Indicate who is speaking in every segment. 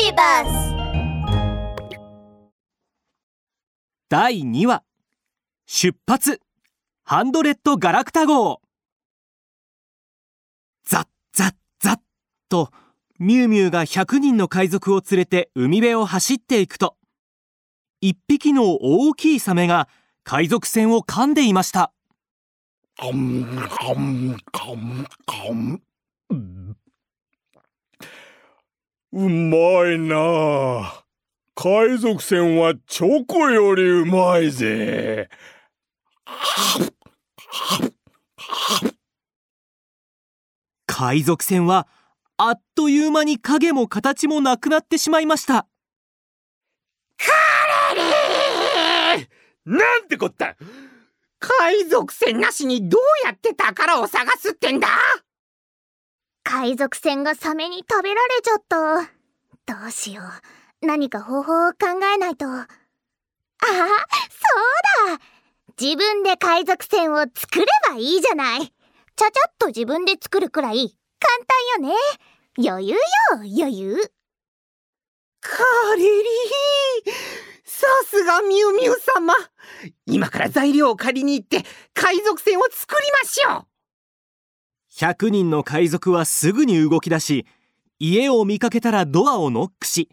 Speaker 1: ビバス
Speaker 2: 第2話。出発。ハンドレッドガラクタ号。ザッザッザッとミュウミュウが100人の海賊を連れて海辺を走っていくと。一匹の大きいサメが海賊船を噛んでいました。
Speaker 3: カムカムカムカムうまいなあ。海賊船はチョコよりうまいぜ。
Speaker 2: 海賊船はあっという間に影も形もなくなってしまいました。
Speaker 4: なんてこった！海賊船なしにどうやって宝を探すってんだ？
Speaker 5: 海賊船がサメに食べられちゃった。どうしよう。何か方法を考えないと。ああ、そうだ自分で海賊船を作ればいいじゃない。ちゃちゃっと自分で作るくらい簡単よね。余裕よ、余裕。
Speaker 4: カレリーさすがミュウミュウ様今から材料を借りに行って海賊船を作りましょう
Speaker 2: 100人の海賊はすぐに動き出し家を見かけたらドアをノックし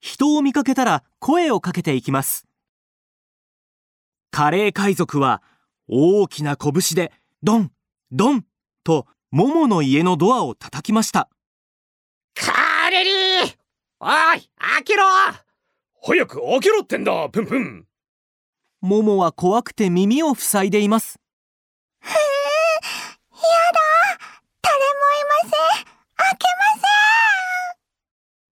Speaker 2: 人を見かけたら声をかけていきます。カレー海賊は大きな拳でドンドンとモモの家のドアを叩きました。
Speaker 4: カレリーおい開けろ。
Speaker 3: 早く開けろってんだプンプン。
Speaker 2: モモは怖くて耳を塞いでいます。
Speaker 5: へえ、やだ誰もいません開けませ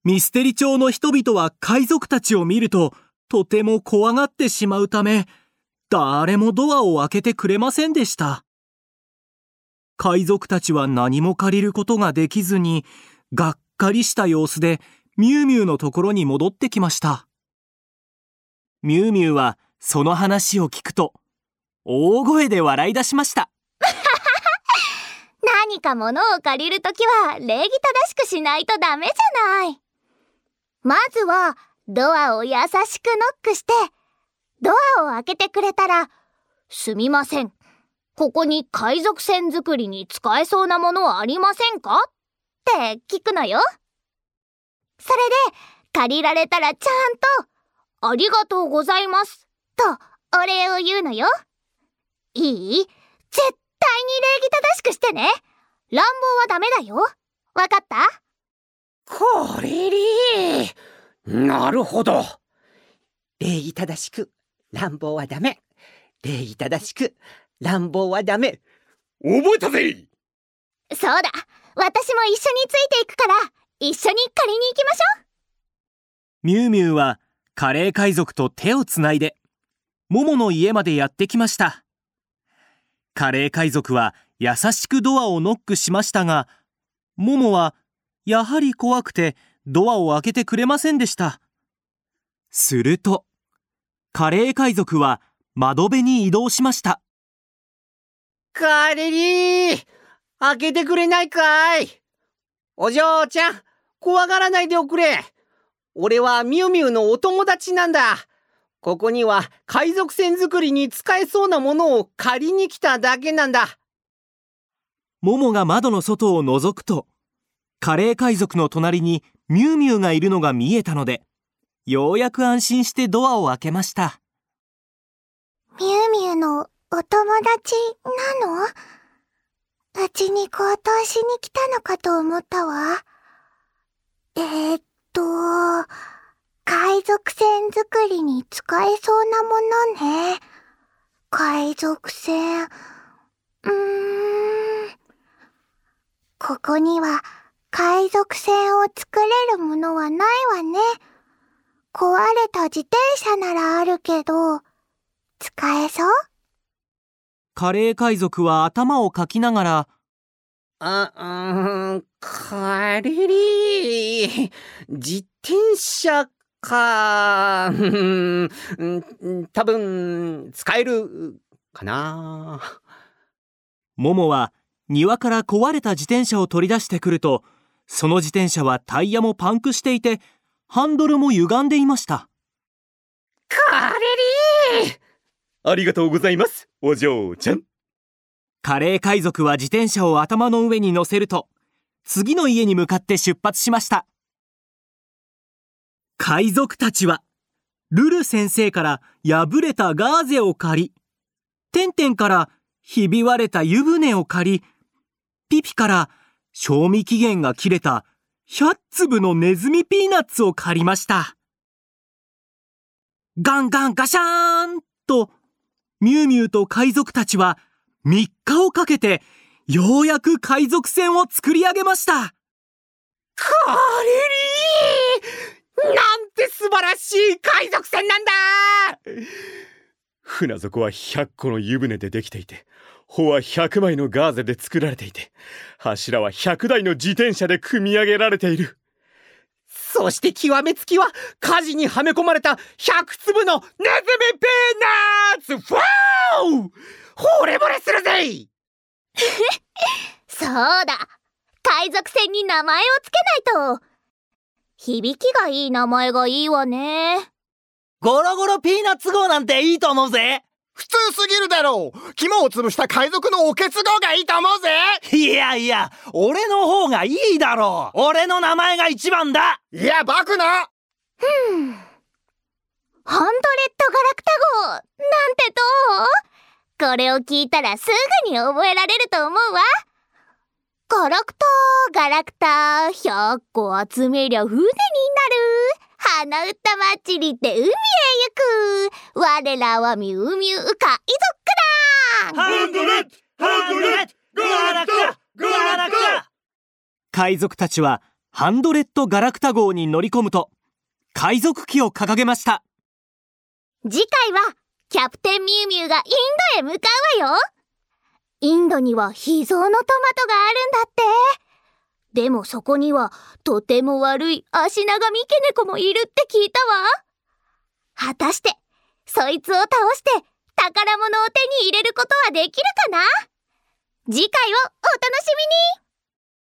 Speaker 2: ミステリ町の人々は海賊たちを見るととても怖がってしまうため誰もドアを開けてくれませんでした。海賊たちは何も借りることができずにがっかりした様子でミュウミュウのところに戻ってきました。ミュウミュウはその話を聞くと大声で笑い出しました。
Speaker 5: 何か物を借りるときは礼儀正しくしないとダメじゃない。まずはドアを優しくノックして、ドアを開けてくれたら、すみません。ここに海賊船作りに使えそうなものはありませんか？って聞くのよ。それで借りられたらちゃんと、ありがとうございます。とお礼を言うのよ。いい？絶対に礼儀正しくしてね。乱暴はダメだよ。わかった？
Speaker 4: カレリーなるほど礼儀正しく乱暴はダメ礼儀正しく乱暴はダメ
Speaker 3: 覚えたぜ
Speaker 5: そうだ。私も一緒についていくから、一緒に借りに行きましょう。
Speaker 2: ミュウミュウはカレー海賊と手をつないで、モモの家までやってきました。カレー海賊は優しくドアをノックしましたが、モモはやはり怖くてドアを開けてくれませんでした。すると、カレー海賊は窓辺に移動しました。
Speaker 4: カレリー開けてくれないかい？お嬢ちゃん怖がらないでおくれ俺はミュウミュウのお友達なんだここには海賊船作りに使えそうなものを借りに来ただけなんだ
Speaker 2: モモが窓の外を覗くと、カレー海賊の隣にミュウミュウがいるのが見えたので、ようやく安心してドアを開けました。
Speaker 5: ミュウミュウのお友達なの？うちに強盗しに来たのかと思ったわ。えー、っと、海賊船作りに使えそうなものね。海賊船。うーん。ここには海賊船を作れるものはないわね。壊れた自転車ならあるけど、使えそう？
Speaker 2: カレー海賊は頭をかきながら、
Speaker 4: あ、うーん、カレリー自転車か、多分、使えるかな。
Speaker 2: モモは庭から壊れた自転車を取り出してくると、その自転車はタイヤもパンクしていて、ハンドルも歪んでいました。
Speaker 4: カレリー
Speaker 3: ありがとうございます、お嬢ちゃん。
Speaker 2: カレー海賊は自転車を頭の上に乗せると、次の家に向かって出発しました。海賊たちは、ルル先生から破れたガーゼを借り、テンテンからひび割れた湯船を借り、ピピから賞味期限が切れた100粒のネズミピーナッツを借りました。ガンガンガシャーンと、ミュウミュウと海賊たちは3日をかけて、ようやく海賊船を作り上げました。
Speaker 4: カレリーなんて素晴らしい海賊船なんだ
Speaker 3: 船底は100個の湯船でできていて、帆は100枚のガーゼで作られていて、柱は100台の自転車で組み上げられている。
Speaker 4: そして極めつきは舵にはめ込まれた100粒のネズミピーナッツ！ファー惚れ惚れするぜ
Speaker 5: そうだ。海賊船に名前をつけないと。響きがいい名前がいいわね
Speaker 6: ゴロゴロピーナッツ号なんていいと思うぜ。
Speaker 7: 普通すぎるだろう。肝を潰した海賊のおけつ号がいいと思うぜ。
Speaker 6: いやいや俺の方がいいだろう。俺の名前が一番だ。
Speaker 7: いやバクな。
Speaker 5: ハンドレッドガラクタ号なんてどう？これを聞いたらすぐに覚えられると思うわ。ガラクタガラクタ100個集めりゃ船になる花歌祭りで海へ行く。我らはミュウミュウ海賊団
Speaker 6: ハンドレッドハンドレッドガラクタガラクタ
Speaker 2: 海賊たちはハンドレッドガラクタ号に乗り込むと、海賊旗を掲げました。
Speaker 5: 次回はキャプテンミュウミュウがインドへ向かうわよ。インドには秘蔵のトマトがあるんだってでもそこにはとても悪い足長三毛猫もいるって聞いたわ。果たしてそいつを倒して宝物を手に入れることはできるかな？次回をお楽しみに。